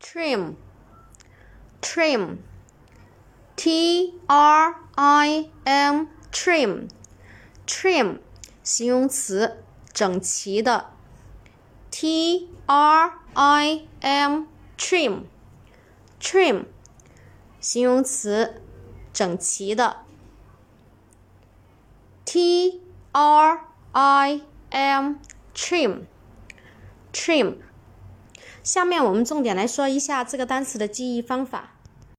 trim trim t r i m trim trim 形容词，整齐的。t r i m trim trim 形容词，整齐的。t r i m trim trim 下面我们重点来说一下这个单词的记忆方法。